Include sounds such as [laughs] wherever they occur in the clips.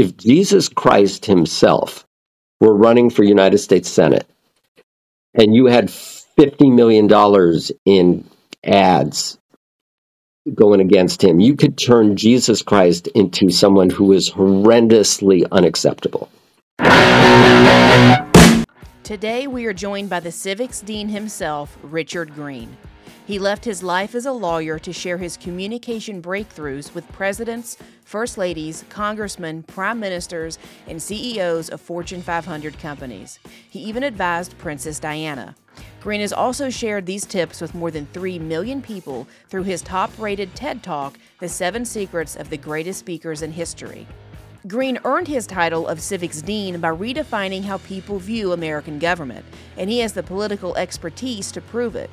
if Jesus Christ himself were running for United States Senate and you had $50 million in ads going against him, you could turn Jesus Christ into someone who is horrendously unacceptable. Today, we are joined by the Civics Dean himself, Richard Greene. He left his life as a lawyer to share his communication breakthroughs with presidents, first ladies, congressmen, prime ministers, and CEOs of Fortune 500 companies. He even advised Princess Diana. Greene has also shared these tips with more than 3 million people through his top rated TED Talk, The Seven Secrets of the Greatest Speakers in History. Greene earned his title of Civics Dean by redefining how people view American government, and he has the political expertise to prove it.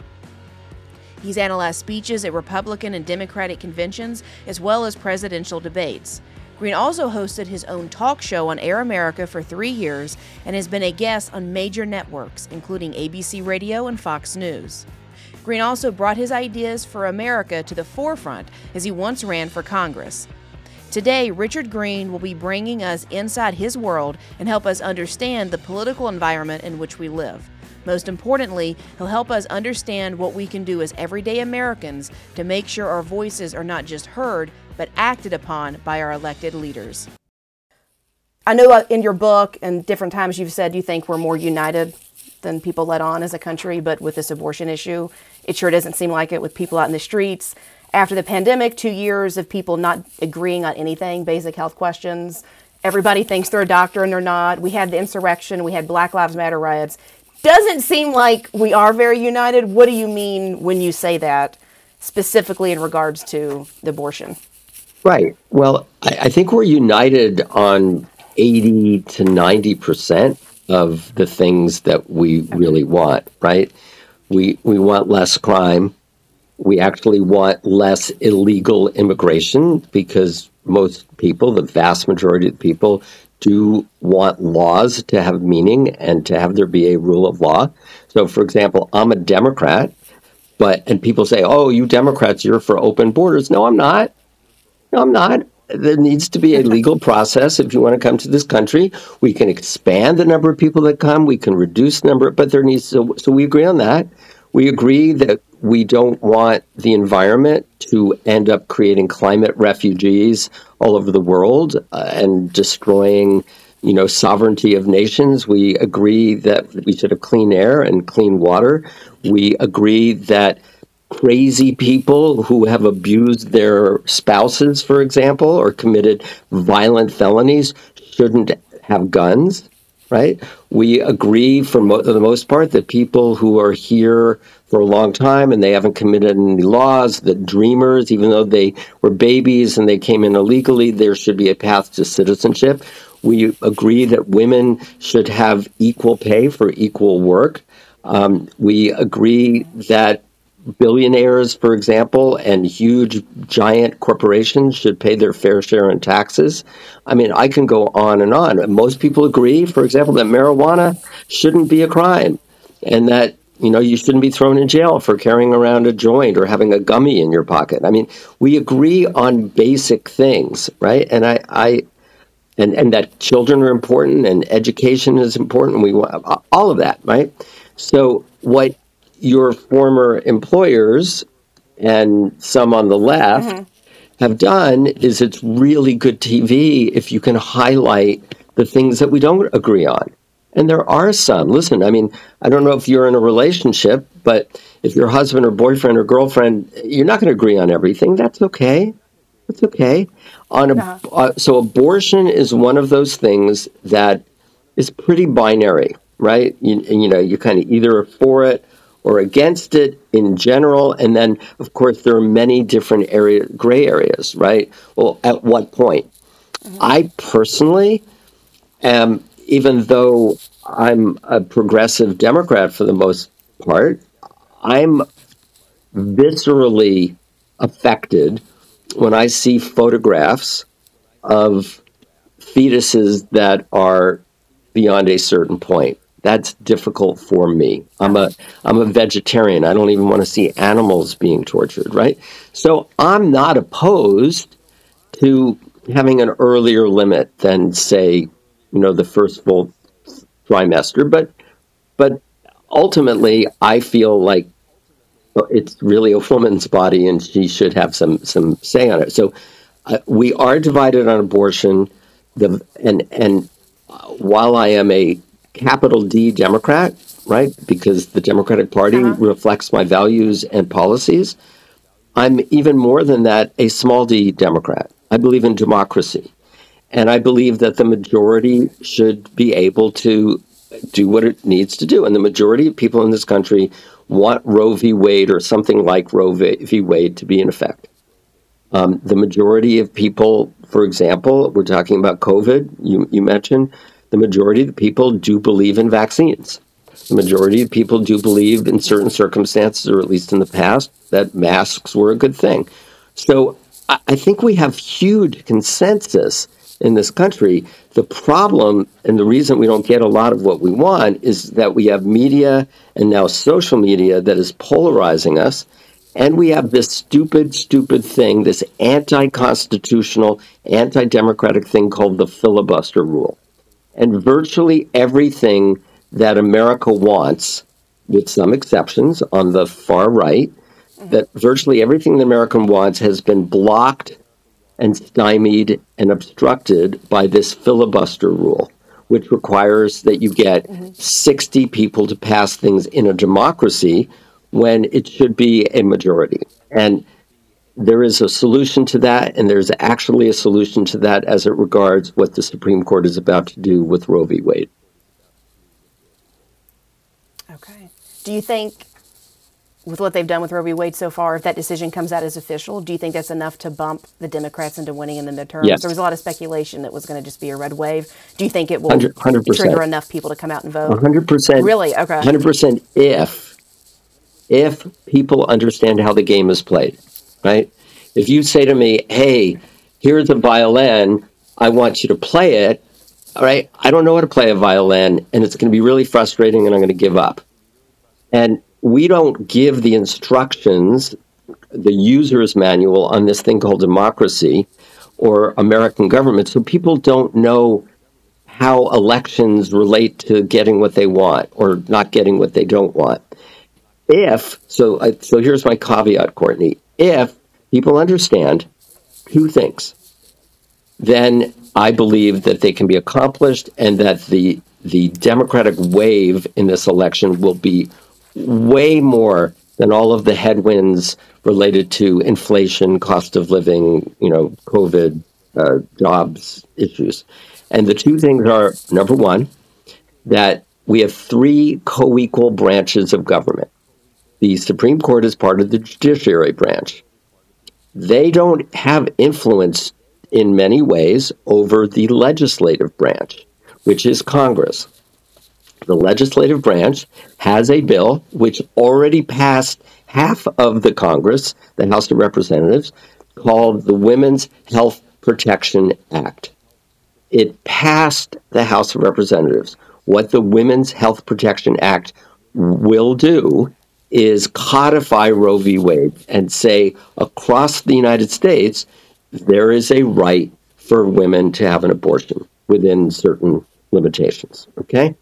He's analyzed speeches at Republican and Democratic conventions as well as presidential debates. Greene also hosted his own talk show on Air America for three years and has been a guest on major networks, including ABC Radio and Fox News. Greene also brought his ideas for America to the forefront as he once ran for Congress. Today, Richard Greene will be bringing us inside his world and help us understand the political environment in which we live. Most importantly, he'll help us understand what we can do as everyday Americans to make sure our voices are not just heard, but acted upon by our elected leaders. I know uh, in your book and different times you've said you think we're more united than people let on as a country, but with this abortion issue, it sure doesn't seem like it with people out in the streets. After the pandemic, two years of people not agreeing on anything, basic health questions. Everybody thinks they're a doctor and they're not. We had the insurrection, we had Black Lives Matter riots doesn't seem like we are very united. What do you mean when you say that, specifically in regards to the abortion? Right. Well, I, I think we're united on 80 to 90% of the things that we really want, right? We, we want less crime. We actually want less illegal immigration because most people, the vast majority of people, do want laws to have meaning and to have there be a rule of law. So, for example, I'm a Democrat, but and people say, "Oh, you Democrats, you're for open borders." No, I'm not. No, I'm not. There needs to be a legal process if you want to come to this country. We can expand the number of people that come. We can reduce the number, but there needs to. So we agree on that. We agree that we don't want the environment to end up creating climate refugees all over the world uh, and destroying you know sovereignty of nations. We agree that we should have clean air and clean water. We agree that crazy people who have abused their spouses for example or committed violent felonies shouldn't have guns right we agree for mo- the most part that people who are here for a long time and they haven't committed any laws. The dreamers, even though they were babies and they came in illegally, there should be a path to citizenship. We agree that women should have equal pay for equal work. Um, we agree that billionaires, for example, and huge giant corporations should pay their fair share in taxes. I mean, I can go on and on. Most people agree, for example, that marijuana shouldn't be a crime and that you know, you shouldn't be thrown in jail for carrying around a joint or having a gummy in your pocket. I mean, we agree on basic things, right? And I, I and and that children are important and education is important. We want all of that, right? So what your former employers and some on the left mm-hmm. have done is it's really good TV if you can highlight the things that we don't agree on. And there are some. Listen, I mean, I don't know if you're in a relationship, but if your husband or boyfriend or girlfriend, you're not going to agree on everything. That's okay. That's okay. On a, uh-huh. uh, so abortion is one of those things that is pretty binary, right? You, you know, you kind of either for it or against it in general, and then of course there are many different area gray areas, right? Well, at what point? Mm-hmm. I personally am even though I'm a progressive Democrat for the most part, I'm viscerally affected when I see photographs of fetuses that are beyond a certain point. That's difficult for me. I'm a I'm a vegetarian. I don't even want to see animals being tortured, right? So I'm not opposed to having an earlier limit than, say, you know, the first full trimester. But but ultimately, I feel like it's really a woman's body, and she should have some some say on it. So uh, we are divided on abortion. The and and uh, while I am a capital D Democrat, right, because the Democratic Party uh-huh. reflects my values and policies, I'm even more than that a small D Democrat. I believe in democracy, and I believe that the majority should be able to do what it needs to do. And the majority of people in this country want Roe v. Wade or something like Roe v. Wade to be in effect. Um, the majority of people, for example, we're talking about COVID, you, you mentioned, the majority of the people do believe in vaccines. The majority of people do believe in certain circumstances, or at least in the past, that masks were a good thing. So I, think we have huge consensus in this country. The problem and the reason we don't get a lot of what we want is that we have media and now social media that is polarizing us. And we have this stupid, stupid thing, this anti constitutional, anti democratic thing called the filibuster rule. And virtually everything that America wants, with some exceptions on the far right, that virtually everything that America wants has been blocked and stymied and obstructed by this filibuster rule, which requires that you get mm-hmm. 60 people to pass things in a democracy when it should be a majority. And there is a solution to that, and there's actually a solution to that as it regards what the Supreme Court is about to do with Roe v. Wade. Okay. Do you think with what they've done with Roe v. Wade so far, if that decision comes out as official, do you think that's enough to bump the Democrats into winning in the midterms? Yes. There was a lot of speculation that was going to just be a red wave. Do you think it will 100%. trigger enough people to come out and vote? 100%. Really? Okay. 100% if if people understand how the game is played, right? If you say to me, "Hey, here's a violin, I want you to play it." All right, I don't know how to play a violin and it's going to be really frustrating and I'm going to give up. And we don't give the instructions, the user's manual on this thing called democracy or American government, so people don't know how elections relate to getting what they want or not getting what they don't want. If so, I, so here's my caveat, Courtney. If people understand two things, then I believe that they can be accomplished, and that the the Democratic wave in this election will be way more than all of the headwinds related to inflation, cost of living, you know, COVID, uh, jobs issues. And the two things are number one, that we have three co equal branches of government. The Supreme Court is part of the judiciary branch. They don't have influence in many ways over the legislative branch, which is Congress the legislative branch has a bill which already passed half of the Congress, the House of Representatives, called the Women's Health Protection Act. It passed the House of Representatives. What the Women's Health Protection Act will do is codify Roe v. Wade and say across the United States, there is a right for women to have an abortion within certain limitations. Okay?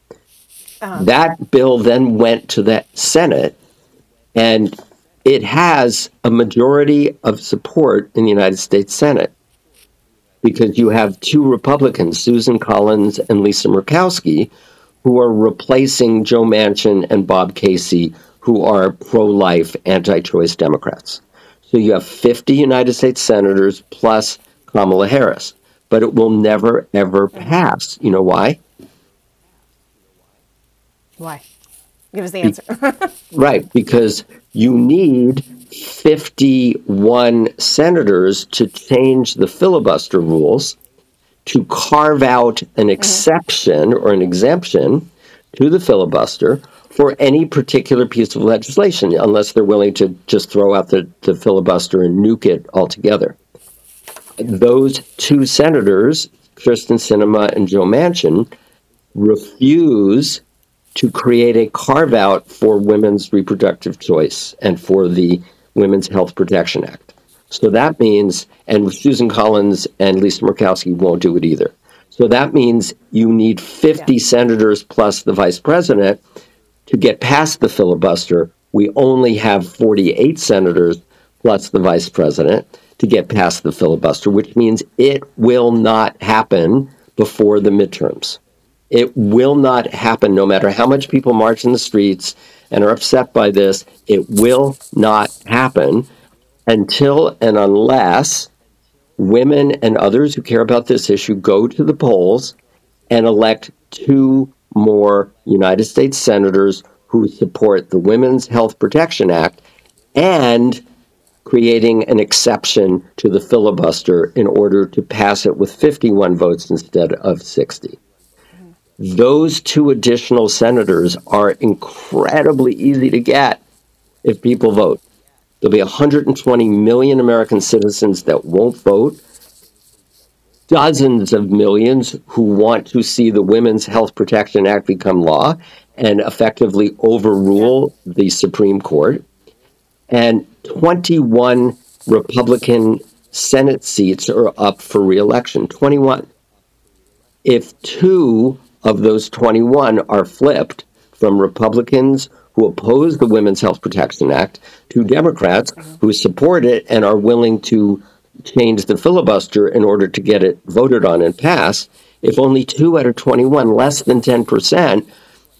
Uh-huh. That bill then went to the Senate, and it has a majority of support in the United States Senate because you have two Republicans, Susan Collins and Lisa Murkowski, who are replacing Joe Manchin and Bob Casey, who are pro life, anti choice Democrats. So you have 50 United States senators plus Kamala Harris, but it will never, ever pass. You know why? Why? Give us the answer. right, because you need 51 senators to change the filibuster rules to carve out an mm-hmm. exception or an exemption to the filibuster for any particular piece of legislation, unless they're willing to just throw out the, the filibuster and nuke it altogether. Those two senators, Kyrsten Sinema and Joe Manchin, refuse to create a carve out for women's reproductive choice and for the Women's Health Protection Act. So that means, and Susan Collins and Lisa Murkowski won't do it either. So that means you need 50 yeah. senators plus the vice president to get past the filibuster. We only have 48 senators plus the vice president to get past the filibuster, which means it will not happen before the midterms. It will not happen no matter how much people march in the streets and are upset by this. It will not happen until and unless women and others who care about this issue go to the polls and elect two more United States senators who support the Women's Health Protection Act and creating an exception to the filibuster in order to pass it with 51 votes instead of 60. Those two additional senators are incredibly easy to get if people vote. There'll be 120 million American citizens that won't vote, dozens of millions who want to see the Women's Health Protection Act become law and effectively overrule the Supreme Court, and 21 Republican Senate seats are up for reelection. 21. If two of those 21 are flipped from Republicans who oppose the Women's Health Protection Act to Democrats who support it and are willing to change the filibuster in order to get it voted on and passed. If only two out of 21, less than 10%,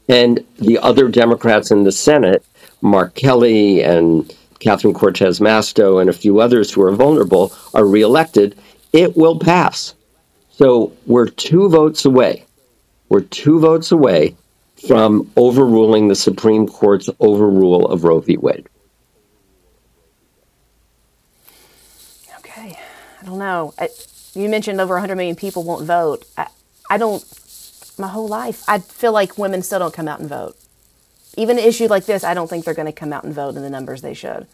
and the other Democrats in the Senate, Mark Kelly and Catherine Cortez Masto and a few others who are vulnerable, are reelected, it will pass. So we're two votes away we're two votes away from overruling the Supreme Court's overrule of Roe v. Wade. Okay. I don't know. I, you mentioned over 100 million people won't vote. I, I don't, my whole life, I feel like women still don't come out and vote. Even an issue like this, I don't think they're going to come out and vote in the numbers they should.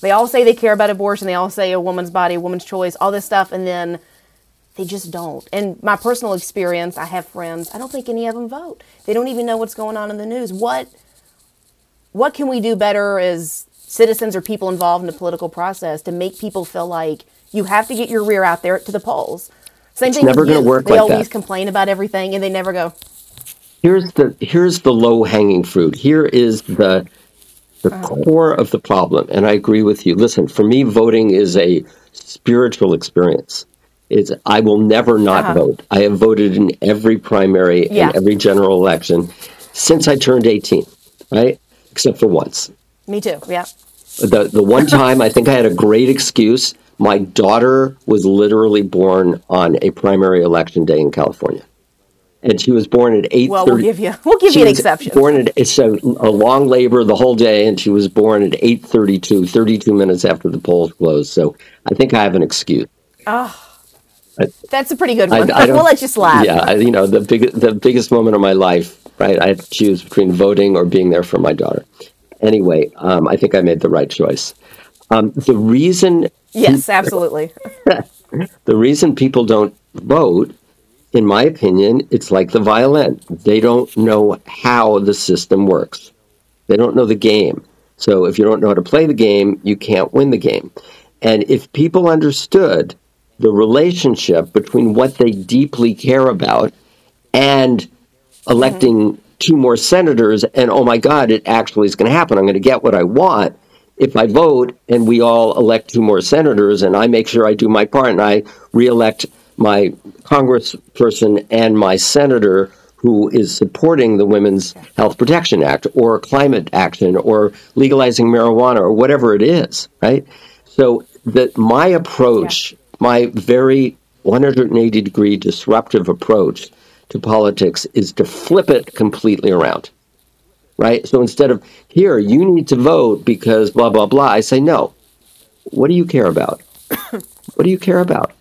They all say they care about abortion. They all say a woman's body, a woman's choice, all this stuff. And then they just don't. And my personal experience, I have friends, I don't think any of them vote. They don't even know what's going on in the news. What what can we do better as citizens or people involved in the political process to make people feel like you have to get your rear out there to the polls? Same it's thing never going to work They like always that. complain about everything and they never go. Here's the here's the low hanging fruit. Here is the the uh-huh. core of the problem. And I agree with you. Listen, for me voting is a spiritual experience is I will never not uh-huh. vote. I have voted in every primary yeah. and every general election since I turned 18, right? Except for once. Me too. Yeah. The the one [laughs] time I think I had a great excuse. My daughter was literally born on a primary election day in California. And she was born at eight. Well, we'll give you we'll give you an exception. Born at it's a, a long labor the whole day, and she was born at 8:32, 32 minutes after the polls closed. So I think I have an excuse. Oh, that's a pretty good one. I, I [laughs] we'll let you slap. Yeah, you know the big the biggest moment of my life, right? I had to choose between voting or being there for my daughter. Anyway, um, I think I made the right choice. Um, the reason, yes, absolutely. [laughs] the reason people don't vote, in my opinion, it's like the violin. They don't know how the system works. They don't know the game. So if you don't know how to play the game, you can't win the game. And if people understood the relationship between what they deeply care about and electing mm-hmm. two more senators and oh my god it actually is going to happen i'm going to get what i want if i vote and we all elect two more senators and i make sure i do my part and i reelect my congressperson and my senator who is supporting the women's health protection act or climate action or legalizing marijuana or whatever it is right so that my approach yeah my very 180 degree disruptive approach to politics is to flip it completely around. Right? So instead of, here, you need to vote because blah, blah, blah, I say, no. What do you care about? [coughs] what do you care about?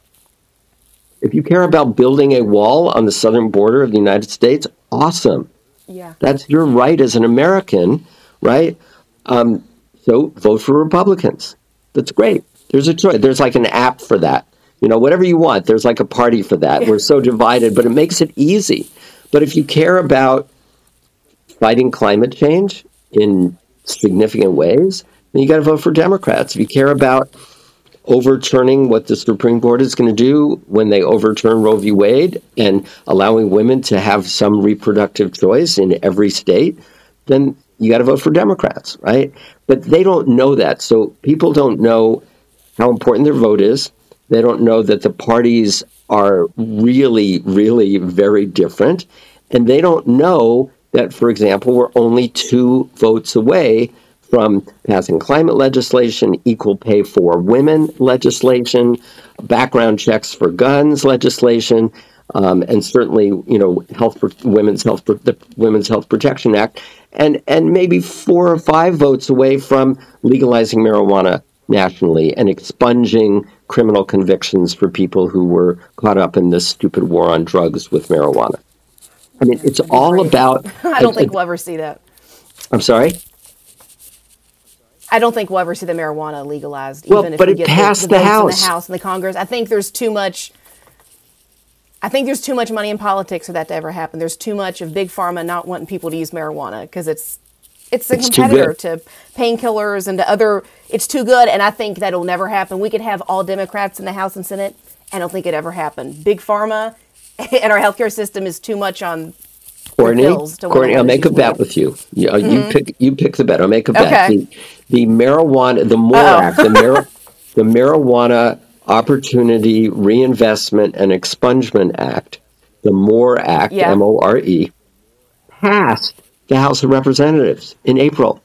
If you care about building a wall on the southern border of the United States, awesome. Yeah. That's your right as an American, right? Um, so vote for Republicans. That's great. There's a choice. There's like an app for that. You know, whatever you want. There's like a party for that. We're so divided, but it makes it easy. But if you care about fighting climate change in significant ways, then you got to vote for Democrats. If you care about overturning what the Supreme Court is going to do when they overturn Roe v. Wade and allowing women to have some reproductive choice in every state, then you got to vote for Democrats, right? But they don't know that. So people don't know how important their vote is. They don't know that the parties are really, really very different. And they don't know that, for example, we're only two votes away from passing climate legislation, equal pay for women legislation, background checks for guns legislation, um, and certainly, you know, health women's health, the Women's Health Protection Act, and and maybe four or five votes away from legalizing marijuana nationally and expunging criminal convictions for people who were caught up in this stupid war on drugs with marijuana. I mean, it's all great. about. [laughs] I don't think we'll ever see that. I'm sorry. I don't think we'll ever see the marijuana legalized, Well, even if but we it get passed the, the in House. the House and the Congress. I think there's too much. I think there's too much money in politics for that to ever happen. There's too much of big pharma not wanting people to use marijuana because it's it's a It's competitor to painkillers and to other. It's too good, and I think that'll never happen. We could have all Democrats in the House and Senate. I don't think it ever happened. Big pharma [laughs] and our healthcare system is too much on. Courtney, pills to Courtney, I'll make a bet with you. You, uh, you pick. You pick the bet. I'll make a bet. Okay. The, the marijuana, the MORE Act, the, mar- [laughs] the Marijuana Opportunity Reinvestment and Expungement Act, the MORE Act, Yeah. M O R E, passed the House of Representatives in April.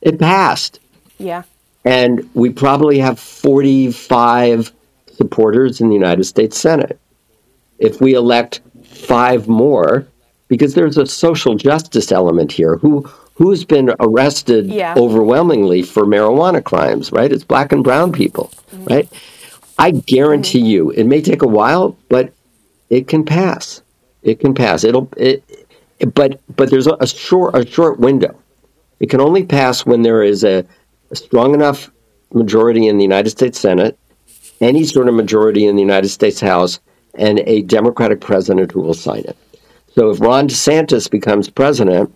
It passed. Yeah. And we probably have 45 supporters in the United States Senate. If we elect five more, because there's a social justice element here, who who's been arrested Yeah. overwhelmingly for marijuana crimes, right? It's black and brown people, Mm-hmm. right? I guarantee you, it may take a while, but it can pass. It can pass. It'll it, but but there's a, a short a short window. It can only pass when there is a, a strong enough majority in the United States Senate, any sort of majority in the United States House, and a Democratic president who will sign it. So if Ron DeSantis becomes president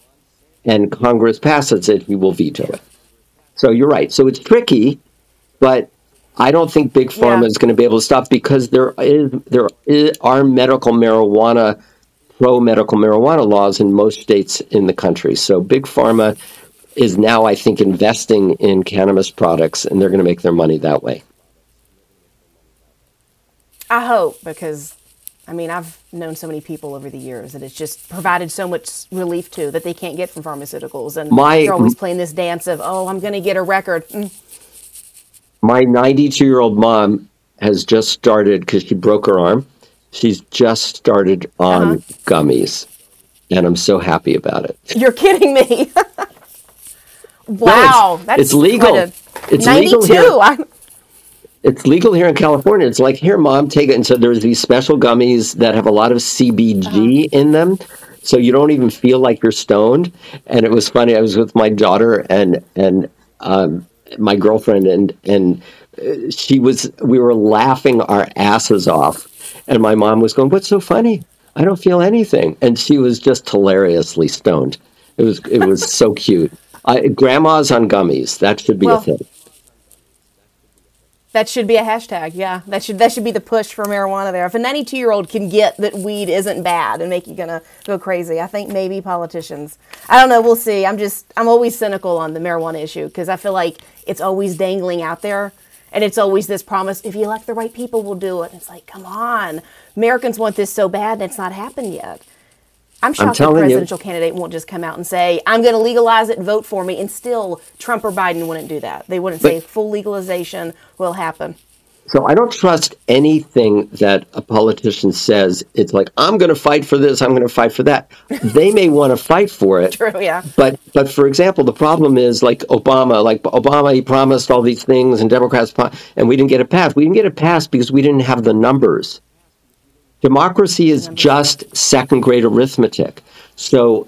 and Congress passes it, he will veto it. So you're right. So it's tricky, but I don't think big pharma Yeah. is going to be able to stop because there is there is, are medical marijuana pro medical marijuana laws in most states in the country. So big pharma is now, I think, investing in cannabis products, and they're going to make their money that way. I hope because I mean I've known so many people over the years that it's just provided so much relief to that they can't get from pharmaceuticals and My- they're always playing this dance of oh I'm going to get a record. Mm. My 92 year old mom has just started because she broke her arm. She's just started on Uh-huh. gummies, and I'm so happy about it. You're kidding me. [laughs] wow, it's- that's it's legal. It's 92. legal here. It's legal here in California. It's like, here, mom, take it. And so there's these special gummies that have a lot of CBG Uh-huh. in them. So you don't even feel like you're stoned. And it was funny. I was with my daughter and, and, um, my girlfriend and, and uh, she was, we were laughing our asses off. And my mom was going, what's so funny? I don't feel anything. And she was just hilariously stoned. It was, it was so cute. I, grandma's on gummies. That should be Well, a thing. That should be a hashtag. Yeah, that should that should be the push for marijuana there. If a 92 year old can get that weed isn't bad and make you gonna go crazy, I think maybe politicians. I don't know. We'll see. I'm just I'm always cynical on the marijuana issue because I feel like it's always dangling out there. And it's always this promise: if you elect the right people, we'll do it. It's like, come on, Americans want this so bad, and it's not happened yet. I'm shocked the telling you. presidential candidate won't just come out and say, "I'm going to legalize it, vote for me," and still Trump or Biden wouldn't do that. They wouldn't say full legalization will happen. So I don't trust anything that a politician says. It's like I'm going to fight for this. I'm going to fight for that. [laughs] They may want to fight for it, True, yeah. but but for example, the problem is like Obama. Like Obama, he promised all these things, and Democrats, and we didn't get it passed. We didn't get it passed because we didn't have the numbers. Democracy is just second grade arithmetic. So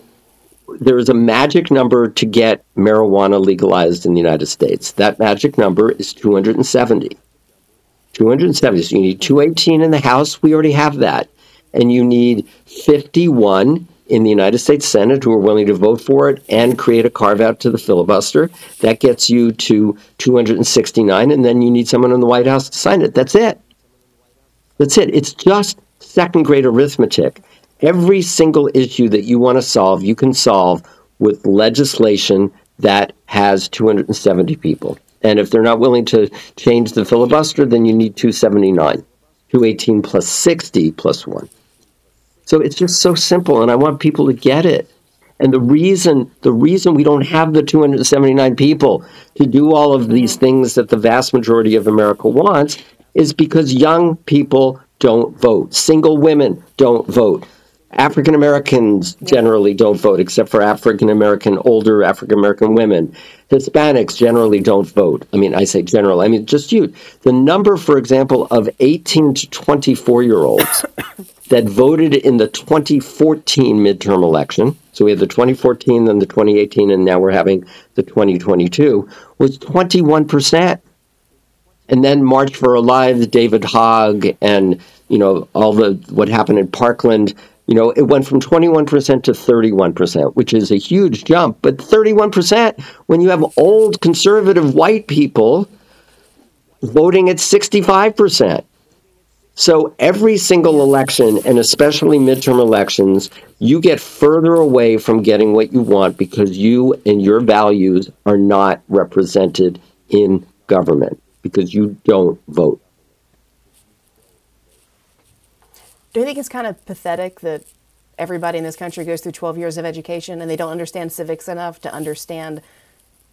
there is a magic number to get marijuana legalized in the United States. That magic number is 270. 270. So you need 218 in the House. We already have that. And you need 51 in the United States Senate who are willing to vote for it and create a carve out to the filibuster. That gets you to 269, and then you need someone in the White House to sign it. That's it. That's it. It's just second grade arithmetic. Every single issue that you want to solve, you can solve with legislation that has 270 people. And if they're not willing to change the filibuster, then you need 279, 218 plus 60 plus 1. So it's just so simple, and I want people to get it. And the reason the reason we don't have the 279 people to do all of these things that the vast majority of America wants is because young people don't vote. Single women don't vote. African Americans generally don't vote, except for African American, older African American women. Hispanics generally don't vote. I mean, I say general, I mean just you. The number, for example, of 18 to 24 year olds [coughs] that voted in the 2014 midterm election, so we had the 2014, then the 2018, and now we're having the 2022, was 21%. And then March for Our Lives, David Hogg, and you know all the what happened in Parkland you know, it went from 21% to 31%, which is a huge jump. But 31%, when you have old conservative white people voting at 65%. So every single election, and especially midterm elections, you get further away from getting what you want because you and your values are not represented in government because you don't vote. Do you think it's kind of pathetic that everybody in this country goes through 12 years of education and they don't understand civics enough to understand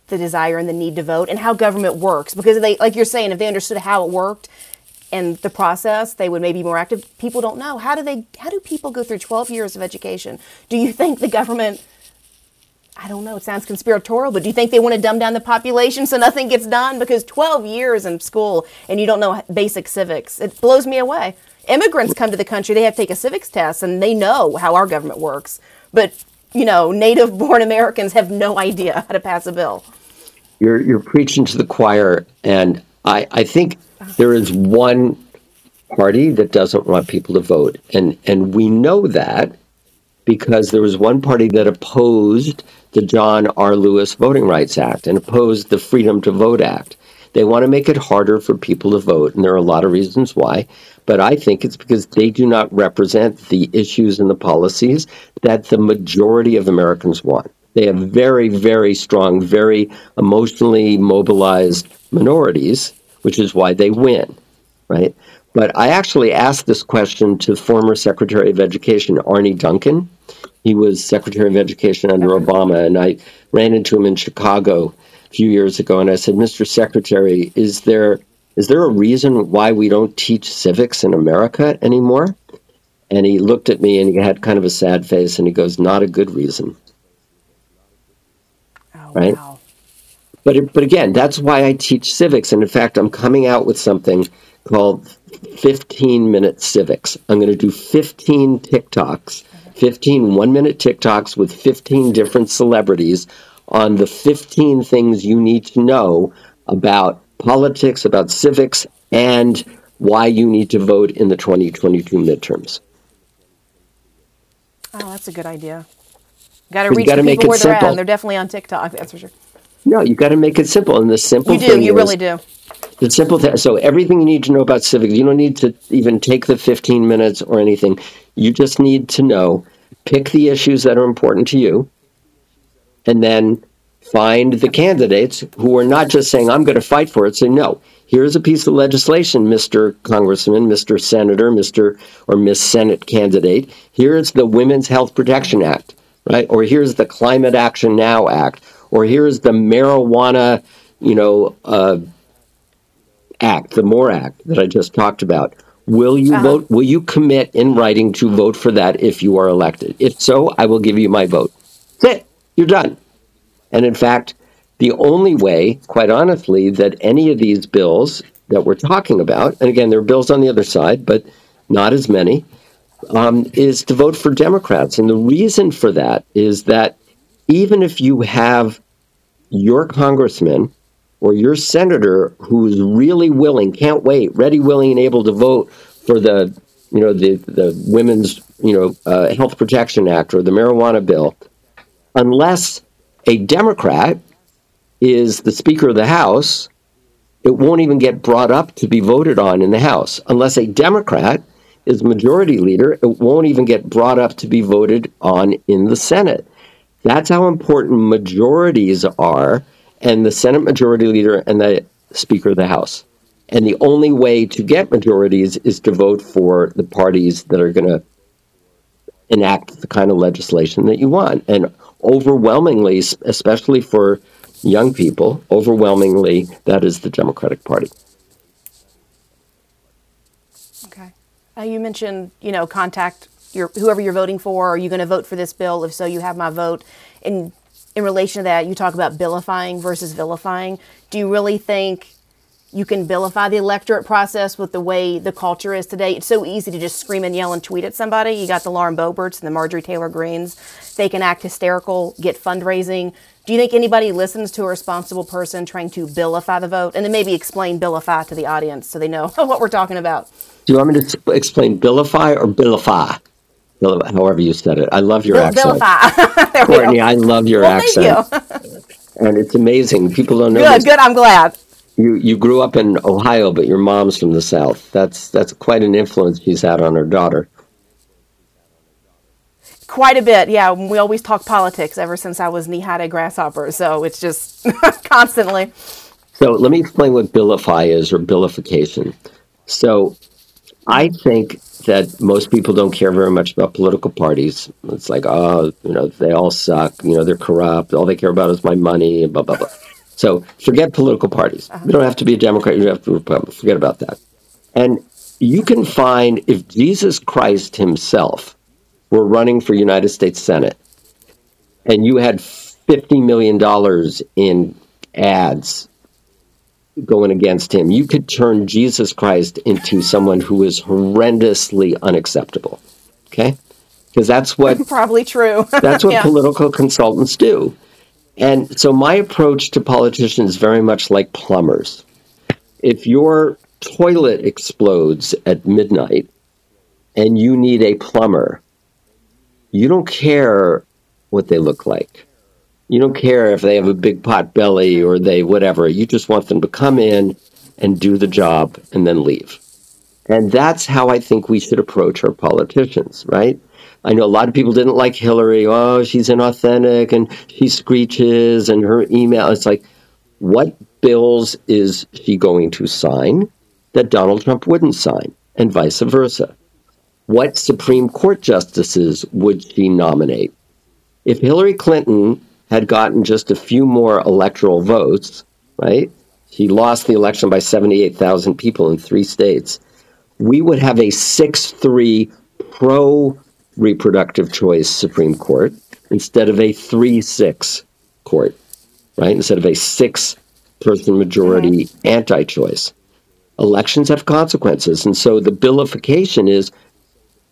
the desire and the need to vote and how government works? Because they, like you're saying, if they understood how it worked and the process, they would maybe be more active. People don't know. How do they? How do people go through 12 years of education? Do you think the government? I don't know. It sounds conspiratorial, but do you think they want to dumb down the population so nothing gets done? Because 12 years in school and you don't know basic civics, it blows me away immigrants come to the country, they have to take a civics test and they know how our government works. But, you know, native born Americans have no idea how to pass a bill. You're, you're preaching to the choir. And I, I think there is one party that doesn't want people to vote. And, and we know that because there was one party that opposed the John R. Lewis Voting Rights Act and opposed the Freedom to Vote Act. They want to make it harder for people to vote, and there are a lot of reasons why. But I think it's because they do not represent the issues and the policies that the majority of Americans want. They have very, very strong, very emotionally mobilized minorities, which is why they win, right? But I actually asked this question to former Secretary of Education Arne Duncan. He was Secretary of Education under Obama, and I ran into him in Chicago a few years ago, and I said, "Mr. Secretary, is there is there a reason why we don't teach civics in America anymore?" And he looked at me and he had kind of a sad face, and he goes, "Not a good reason." Oh, right? Wow. But it, but again, that's why I teach civics, and in fact, I'm coming out with something called 15 minute civics. I'm going to do 15 TikToks, 15 one minute TikToks with 15 different celebrities on the 15 things you need to know about politics, about civics, and why you need to vote in the 2022 midterms. Oh, that's a good idea. Got to But you reach gotta the make people it where they're at, simple. and they're definitely on TikTok. That's for sure. No, you got to make it simple, and the simple You do. thing You is, really do. The simple thing. So everything you need to know about civics, you don't need to even take the 15 minutes or anything. You just need to know, pick the issues that are important to you, and then find the candidates who are not just saying, I'm going to fight for it. Say, no, here's a piece of legislation, Mr. Congressman, Mr. Senator, Mr. or Miss Senate candidate. Here's the Women's Health Protection Act, right? Or here's the Climate Action Now Act, or here's the marijuana, you know, uh, act, the MORE Act that I just talked about. Will you Uh-huh. vote? Will you commit in writing to vote for that if you are elected? If so, I will give you my vote. That's it. You're done. And in fact, the only way, quite honestly, that any of these bills that we're talking about, and again, there are bills on the other side, but not as many, um, is to vote for Democrats. And the reason for that is that even if you have your congressman or your senator who's really willing, can't wait, ready, willing, and able to vote for the you know, the the Women's you know uh, Health Protection Act or the marijuana bill, unless a Democrat is the Speaker of the House, it won't even get brought up to be voted on in the House. Unless a Democrat is majority leader, it won't even get brought up to be voted on in the Senate. That's how important majorities are, and the Senate majority leader and the Speaker of the House. And the only way to get majorities is to vote for the parties that are going to enact the kind of legislation that you want. And overwhelmingly, especially for young people, overwhelmingly, that is the Democratic Party. Okay. Uh, you mentioned, you know, contact your whoever you're voting for. Are you going to vote for this bill? If so, you have my vote. In in relation to that, you talk about billifying versus vilifying. Do you really think you can billify the electorate process with the way the culture is today. It's so easy to just scream and yell and tweet at somebody. You got the Lauren Boeberts and the Marjorie Taylor Greens. They can act hysterical, get fundraising. Do you think anybody listens to a responsible person trying to billify the vote? And then maybe explain billify to the audience so they know [laughs] what we're talking about. Do you want me to explain vilify or vilify? However you said it. I love your accent. [laughs] Courtney, I love your well, accent. and it's amazing. People don't know. Good, this. good. I'm glad you you grew up in Ohio, but your mom's from the South. That's that's quite an influence she's had on her daughter. Quite a bit, yeah. We always talk politics ever since I was knee high to grasshopper, so it's just [laughs] constantly. So let me explain what billify is or billification. So I think that most people don't care very much about political parties. It's like, oh, you know, they all suck. You know, they're corrupt. All they care about is my money. Blah blah blah. So forget political parties. Uh-huh. You don't have to be a Democrat. You don't have to be a Republican. Forget about that. And you can find if Jesus Christ himself were running for United States Senate and you had $50 million in ads going against him, you could turn Jesus Christ into someone who is horrendously unacceptable. Okay? Because that's what [laughs] probably true. [laughs] that's what yeah. political consultants do. And so my approach to politicians is very much like plumbers. If your toilet explodes at midnight and you need a plumber, you don't care what they look like. You don't care if they have a big pot belly or they whatever. You just want them to come in and do the job and then leave. And that's how I think we should approach our politicians, right? I know a lot of people didn't like Hillary. Oh, she's inauthentic and she screeches and her email. It's like, what bills is she going to sign that Donald Trump wouldn't sign, and vice versa? What Supreme Court justices would she nominate? If Hillary Clinton had gotten just a few more electoral votes, right? He lost the election by 78,000 people in three states. We would have a 6 3 pro reproductive choice Supreme Court instead of a 3 6 court, right? Instead of a six person majority mm-hmm. anti choice. Elections have consequences. And so the billification is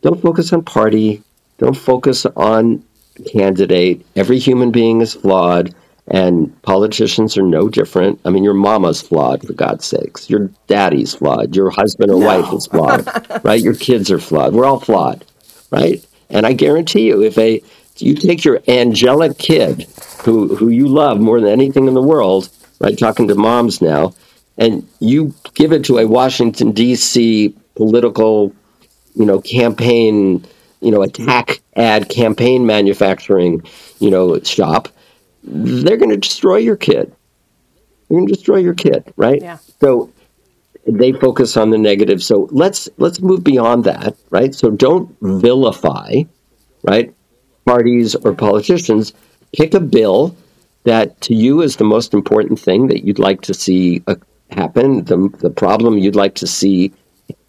don't focus on party, don't focus on candidate. Every human being is flawed. And politicians are no different. I mean, your mama's flawed, for God's sakes. Your daddy's flawed. Your husband or no. wife is flawed, [laughs] right? Your kids are flawed. We're all flawed, right? And I guarantee you, if a you take your angelic kid who who you love more than anything in the world, right? Talking to moms now, and you give it to a Washington D.C. political, you know, campaign, you know, attack ad campaign manufacturing, you know, shop, they're going to destroy your kid. They're going to destroy your kid, right? Yeah. So they focus on the negative. So let's let's move beyond that, right? So don't vilify, right? Parties or politicians. Pick a bill that to you is the most important thing that you'd like to see uh, happen. The the problem you'd like to see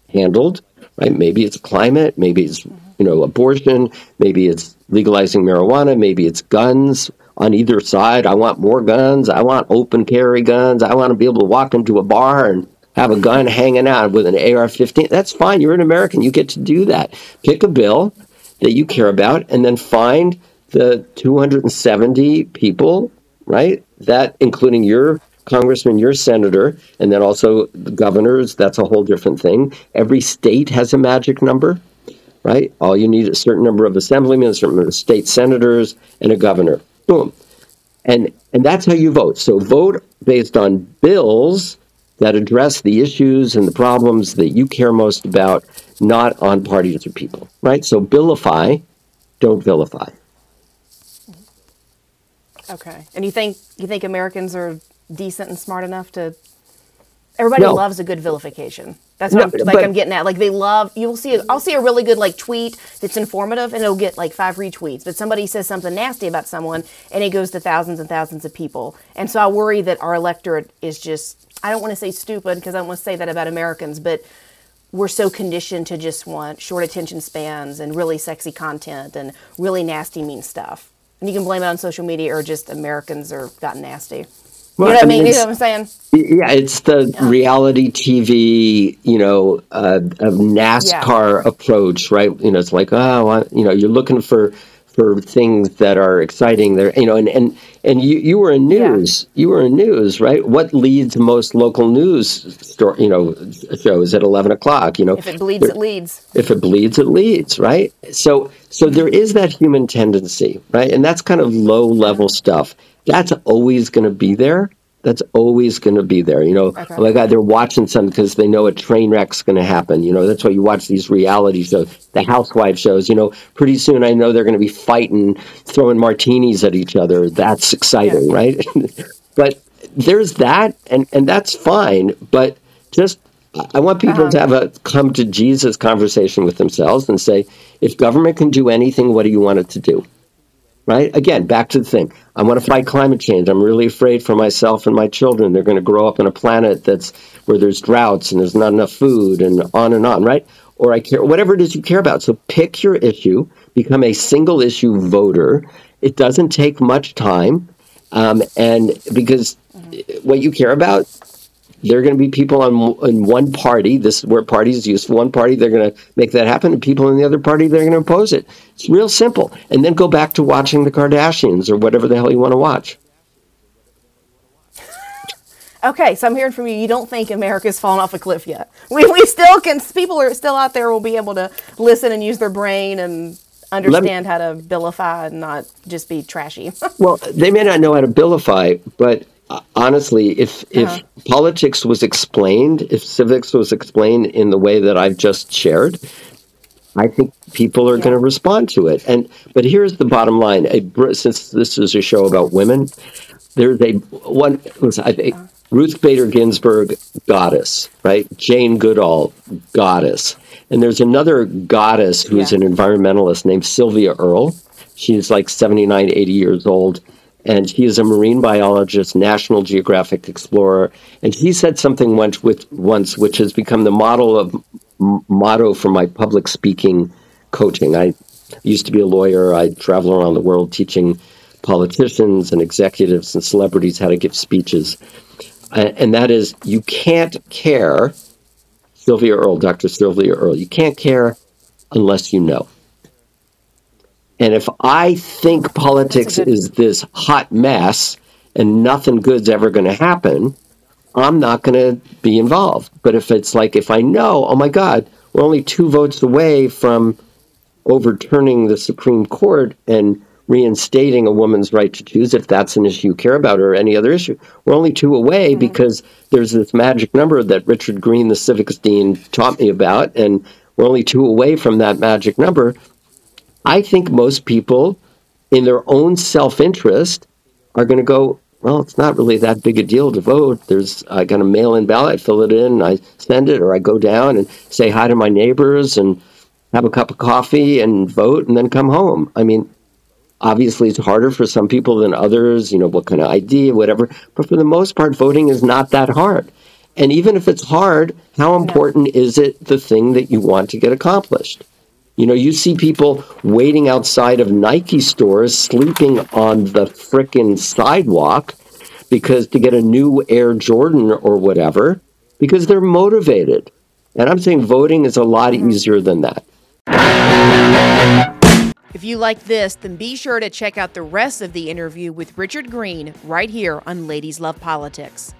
handled, right? Maybe it's climate. Maybe it's you know abortion. Maybe it's legalizing marijuana. Maybe it's guns on either side. I want more guns. I want open carry guns. I want to be able to walk into a bar and have a gun hanging out with an AR 15. That's fine. You're an American. You get to do that. Pick a bill that you care about and then find the 270 people, right? That, including your congressman, you're senator, and then also the governors. That's a whole different thing. Every state has a magic number, right? All you need is a certain number of assemblymen, a certain number of state senators, and a governor. Boom. And and that's how you vote. So vote based on bills that address the issues and the problems that you care most about, not on parties or people, right? So billify, don't vilify. Okay. And you think you think Americans are decent and smart enough to everybody No. loves a good vilification. That's what No, I'm, like but- I'm getting at. Like they love you'll see I'll see a really good like tweet that's informative and it'll get like five retweets. But somebody says something nasty about someone and it goes to thousands and thousands of people. And so I worry that our electorate is just I don't want to say stupid because I don't want to say that about Americans, but we're so conditioned to just want short attention spans and really sexy content and really nasty mean stuff. And you can blame it on social media or just Americans are gotten nasty. Well, you know what I mean? You know what I'm saying? Yeah, it's the reality TV, you know, uh, of NASCAR approach, right? You know, it's like, oh, I, you know, you're looking for for things that are exciting there, you know, and and and you you were in news, you were in news, right? What leads most local news story, you know, shows at eleven o'clock, you know, If it bleeds, it leads. if it bleeds, it leads, right? So, so there is that human tendency, right? And that's kind of low level stuff. That's always going to be there. That's always going to be there. You know, Okay. like uh, they're watching something because they know a train wreck's going to happen. You know, that's why you watch these reality shows, the housewife shows. You know, pretty soon I know they're going to be fighting, throwing martinis at each other. That's exciting, right? [laughs] but there's that, and and that's fine. But just I I want people to have a come to Jesus conversation with themselves and say, if government can do anything, what do you want it to do? Right? Again, back to the thing. I want to fight climate change. I'm really afraid for myself and my children. They're going to grow up on a planet that's where there's droughts and there's not enough food and on and on, right? Or I care whatever it is you care about. So pick your issue, become a single issue voter. It doesn't take much time. Um, and because what you care about there are going to be people on in one party. This is where parties use one party. They're going to make that happen, and people in the other party they're going to oppose it. It's real simple. And then go back to watching the Kardashians or whatever the hell you want to watch. Okay, so I'm hearing from you. You don't think America's fallen off a cliff yet. We, we still can, people are still out there will be able to listen and use their brain and understand how to billify and not just be trashy. [laughs] Well, they may not know how to billify, but honestly, if if uh-huh. politics was explained, if civics was explained in the way that I've just shared, I think people are going to respond to it. And but here's the bottom line: a, since this is a show about women, there's a one was I think uh-huh. Ruth Bader Ginsburg, goddess, right? Jane Goodall, goddess, and there's another goddess who's Yeah. an environmentalist named Sylvia Earle. She's like 79, 80 years old. And he is a marine biologist, National Geographic explorer. And he said something once, with, once which has become the model of motto for my public speaking coaching. I used to be a lawyer. I travel around the world teaching politicians and executives and celebrities how to give speeches. And that is, you can't care, Sylvia Earle, Dr. Sylvia Earle, you can't care unless you know. And if I think politics good- is this hot mess and nothing good's ever going to happen, I'm not going to be involved. But if it's like, if I know, oh my God, we're only two votes away from overturning the Supreme Court and reinstating a woman's right to choose, if that's an issue you care about or any other issue, we're only two away mm-hmm. because there's this magic number that Richard Greene, the civics dean, taught me about. And we're only two away from that magic number. I think most people, in their own self interest, are going to go, well, it's not really that big a deal to vote. There's, I got a mail in ballot, I fill it in, I send it, or I go down and say hi to my neighbors and have a cup of coffee and vote and then come home. I mean, obviously it's harder for some people than others, you know, what kind of ID, whatever. But for the most part, voting is not that hard. And even if it's hard, how important is it the thing that you want to get accomplished? You know, you see people waiting outside of Nike stores, sleeping on the frickin' sidewalk because to get a new Air Jordan or whatever, because they're motivated. And I'm saying voting is a lot mm-hmm. easier than that. If you like this, then be sure to check out the rest of the interview with Richard Greene right here on Ladies Love Politics.